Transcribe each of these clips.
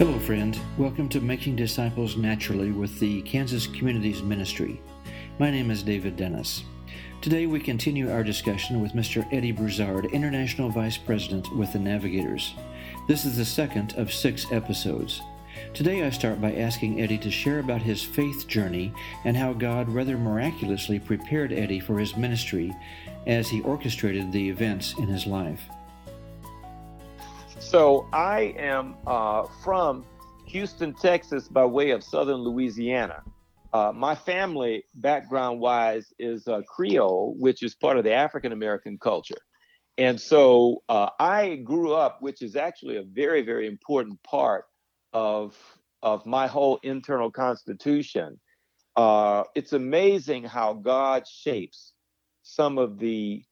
Hello, friend. Welcome to Making Disciples Naturally with the Kansas Communities Ministry. My name is David Dennis. Today we continue our discussion with Mr. Eddie Broussard, International Vice President with the Navigators. This is the second of six episodes. Today I start by asking Eddie to share about his faith journey and how God rather miraculously prepared Eddie for his ministry as he orchestrated the events in his life. So I am uh, from Houston, Texas, by way of southern Louisiana. Uh, my family, background wise, is uh, Creole, which is part of the African American culture. And so uh, I grew up, which is actually a very, very important part of, of my whole internal constitution. Uh, it's amazing how God shapes some of the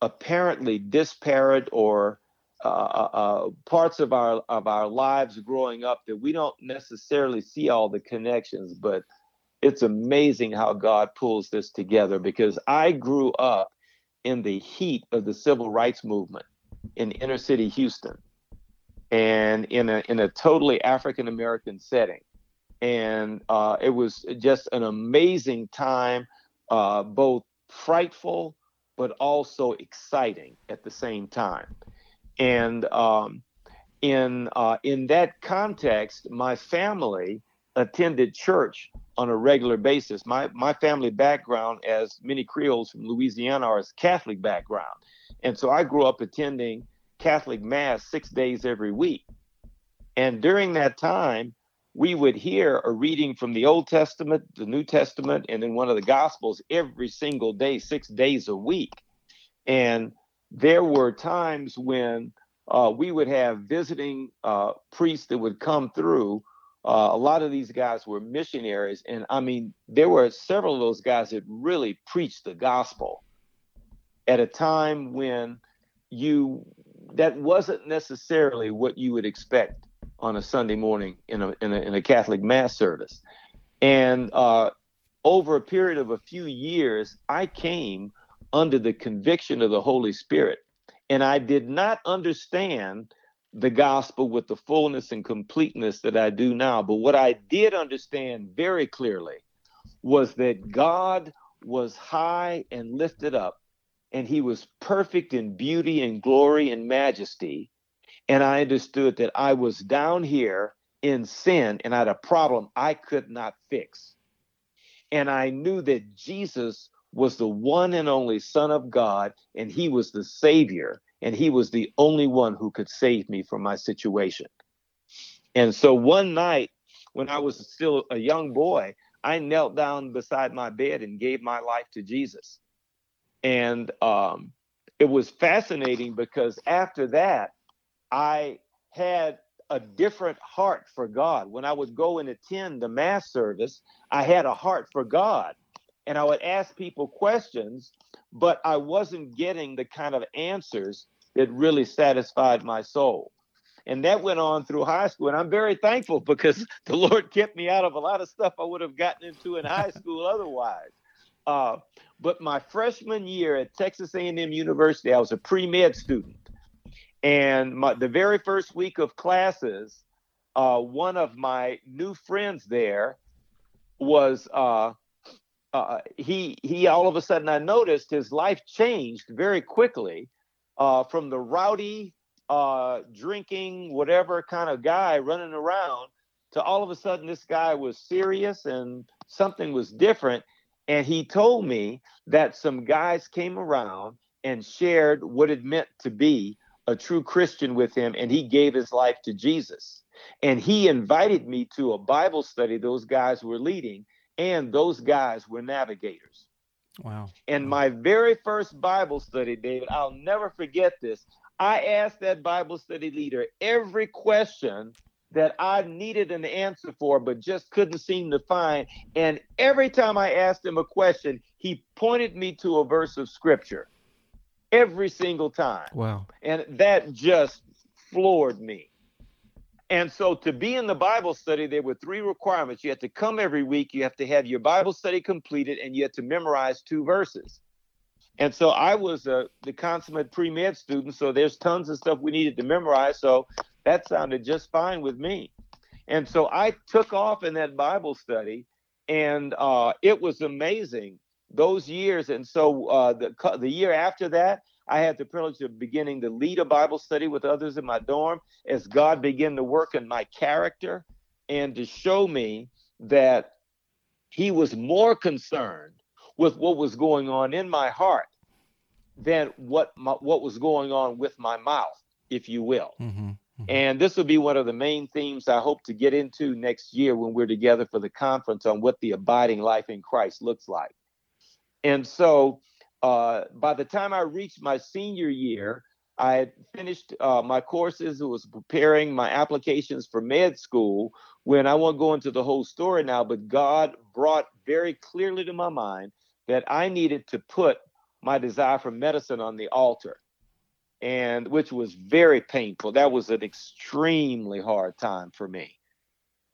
apparently disparate or uh, uh, uh, parts of our of our lives growing up that we don't necessarily see all the connections, but it's amazing how God pulls this together because I grew up in the heat of the civil rights movement in inner city Houston and in a in a totally African American setting. And uh, it was just an amazing time, uh, both frightful but also exciting at the same time. And um, in uh, in that context, my family attended church on a regular basis. My my family background, as many Creoles from Louisiana, are as Catholic background, and so I grew up attending Catholic Mass six days every week. And during that time, we would hear a reading from the Old Testament, the New Testament, and then one of the Gospels every single day, six days a week. And there were times when uh, we would have visiting uh, priests that would come through. Uh, a lot of these guys were missionaries, and I mean, there were several of those guys that really preached the gospel at a time when you that wasn't necessarily what you would expect on a Sunday morning in a in a, in a Catholic mass service. And uh, over a period of a few years, I came under the conviction of the Holy Spirit. And I did not understand the gospel with the fullness and completeness that I do now. But what I did understand very clearly was that God was high and lifted up, and he was perfect in beauty and glory and majesty. And I understood that I was down here in sin and I had a problem I could not fix. And I knew that Jesus was the one and only Son of God, and he was the Savior, and he was the only one who could save me from my situation. And so one night, when I was still a young boy, I knelt down beside my bed and gave my life to Jesus. And um, it was fascinating because after that, I had a different heart for God. When I would go and attend the Mass service, I had a heart for God and I would ask people questions, but I wasn't getting the kind of answers that really satisfied my soul. And that went on through high school. And I'm very thankful because the Lord kept me out of a lot of stuff I would have gotten into in high school otherwise. Uh, but my freshman year at Texas A&M University, I was a pre-med student. And my, the very first week of classes, uh, one of my new friends there was uh, uh, he he all of a sudden I noticed his life changed very quickly uh, from the rowdy, uh, drinking, whatever kind of guy running around to all of a sudden this guy was serious and something was different. And he told me that some guys came around and shared what it meant to be a true Christian with him, and he gave his life to Jesus. And he invited me to a Bible study those guys were leading and those guys were navigators. Wow. And my very first Bible study, David, I'll never forget this. I asked that Bible study leader every question that I needed an answer for, but just couldn't seem to find. And every time I asked him a question, he pointed me to a verse of scripture every single time. Wow. And that just floored me. And so to be in the Bible study, there were three requirements. You had to come every week, you have to have your Bible study completed, and you had to memorize two verses. And so I was a, the consummate pre med student, so there's tons of stuff we needed to memorize. So that sounded just fine with me. And so I took off in that Bible study, and uh, it was amazing those years. And so uh, the the year after that, I had the privilege of beginning to lead a Bible study with others in my dorm as God began to work in my character and to show me that He was more concerned with what was going on in my heart than what my, what was going on with my mouth, if you will. Mm-hmm. Mm-hmm. And this will be one of the main themes I hope to get into next year when we're together for the conference on what the abiding life in Christ looks like. And so uh, by the time I reached my senior year, I had finished uh, my courses, and was preparing my applications for med school. When I won't go into the whole story now, but God brought very clearly to my mind that I needed to put my desire for medicine on the altar, and which was very painful. That was an extremely hard time for me.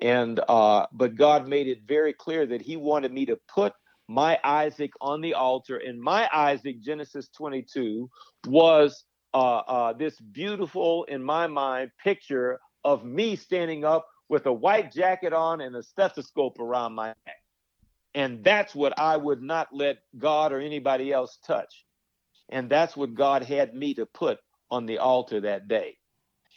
And uh, but God made it very clear that He wanted me to put my Isaac on the altar. And my Isaac, Genesis 22, was uh, uh, this beautiful, in my mind, picture of me standing up with a white jacket on and a stethoscope around my neck. And that's what I would not let God or anybody else touch. And that's what God had me to put on the altar that day.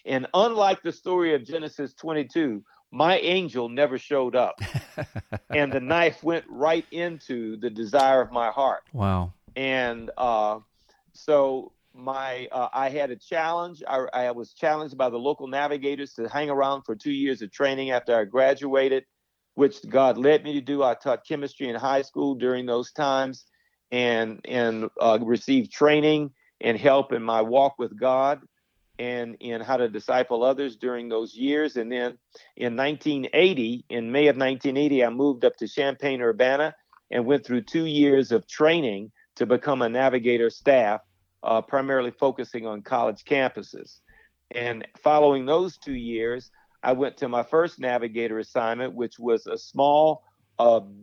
And unlike the story of Genesis 22, my angel never showed up. and the knife went right into the desire of my heart. Wow. And uh, so my uh, I had a challenge. I, I, was challenged by the local navigators to hang around for two years of training after I graduated, which God led me to do. I taught chemistry in high school during those times, and and uh, received training and help in my walk with God and in how to disciple others during those years. And then in 1980, in May of 1980, I moved up to Champaign Urbana and went through two years of training to become a navigator staff, uh, primarily focusing on college campuses. And following those two years, I went to my first navigator assignment, which was a small,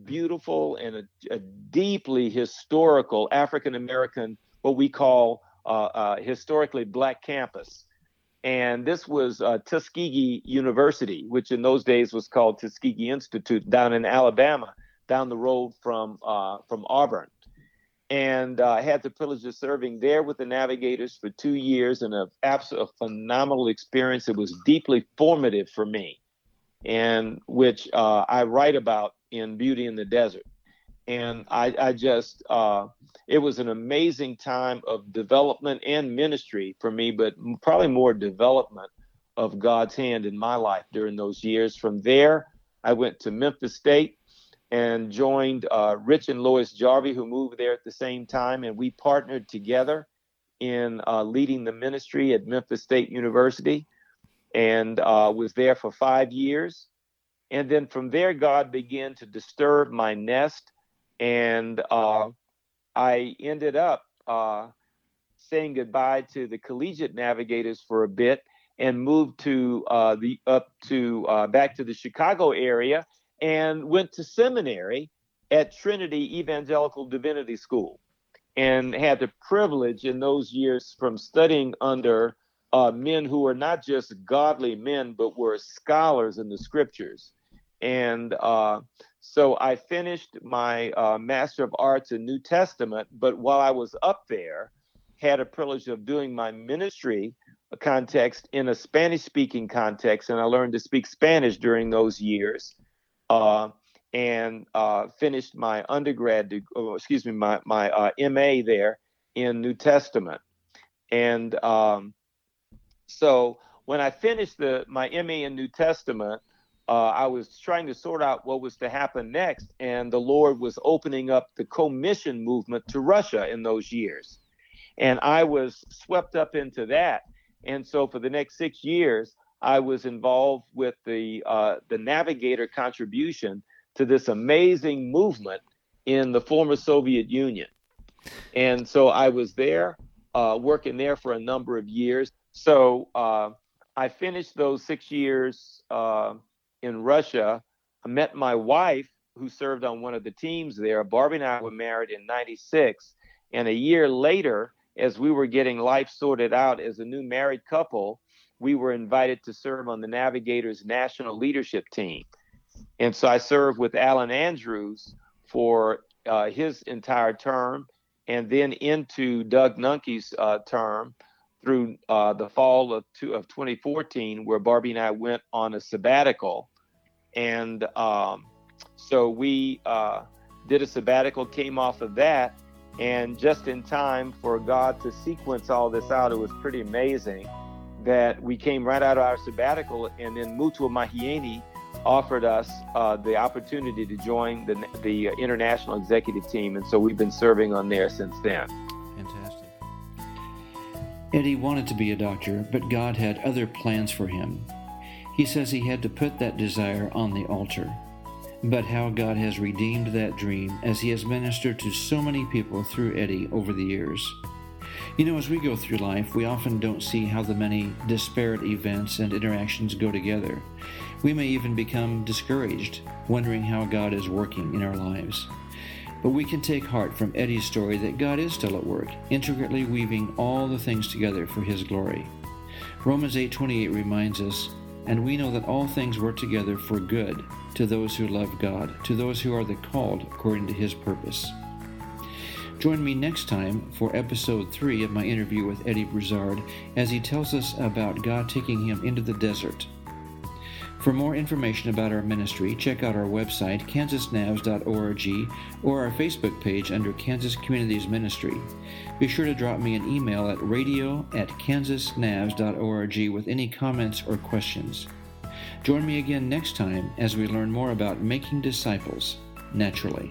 beautiful, and a, a deeply historical African American, what we call historically black campus. And this was uh, Tuskegee University, which in those days was called Tuskegee Institute down in Alabama, down the road from, uh, from Auburn. And uh, I had the privilege of serving there with the Navigators for two years and an absolute phenomenal experience. It was deeply formative for me, and which I write about in Beauty in the Desert and I, I just uh, it was an amazing time of development and ministry for me, but probably more development of God's hand in my life during those years. From there, I went to Memphis State and joined uh, Rich and Lois Jarvie, who moved there at the same time, and we partnered together in uh, leading the ministry at Memphis State University, and uh, was there for five years. And then from there, God began to disturb my nest and uh, I ended up uh, saying goodbye to the collegiate navigators for a bit and moved to uh, the up to uh, back to the Chicago area and went to seminary at Trinity Evangelical Divinity School and had the privilege in those years from studying under uh, men who were not just godly men but were scholars in the scriptures and uh, so I finished my uh, Master of Arts in New Testament, but while I was up there, had a privilege of doing my ministry context in a Spanish speaking context, and I learned to speak Spanish during those years. Uh, and uh, finished my undergrad, oh, excuse me, my my uh, MA there in New Testament, and um, so when I finished the my MA in New Testament, uh, I was trying to sort out what was to happen next, and the Lord was opening up the commission movement to Russia in those years. And I was swept up into that. And so for the next six years, I was involved with the uh, the navigator contribution to this amazing movement in the former Soviet Union. And so I was there, uh, working there for a number of years. So uh, I finished those six years uh, in Russia. I met my wife, who served on one of the teams there. Barbie and I were married in 96. And a year later, as we were getting life sorted out as a new married couple, we were invited to serve on the Navigators National Leadership Team. And so I served with Alan Andrews for uh, his entire term and then into Doug Nuenke's uh, term through uh, the fall of, two, of 2014, where Barbie and I went on a sabbatical. And um, so we uh, did a sabbatical, came off of that, and just in time for God to sequence all this out, it was pretty amazing that we came right out of our sabbatical, and then Mutua Mahiaini offered us uh, the opportunity to join the, the international executive team, and so we've been serving on there since then. Fantastic. Eddie wanted to be a doctor, but God had other plans for him. He says he had to put that desire on the altar but how God has redeemed that dream as He has ministered to so many people through Eddie over the years. You know, as we go through life, we often don't see how the many disparate events and interactions go together. We may even become discouraged, wondering how God is working in our lives. But we can take heart from Eddie's story that God is still at work, intricately weaving all the things together for his glory. Romans 8:28 reminds us, "And we know that all things work together for good to those who love God, to those who are the called according to his purpose." Join me next time for episode 3 of my interview with Eddie Broussard as he tells us about God taking him into the desert for more information about our ministry, check out our website, kansasnavs.org, or our Facebook page under Kansas Communities Ministry. Be sure to drop me an email at radio at kansasnavs.org with any comments or questions. Join me again next time as we learn more about making disciples naturally.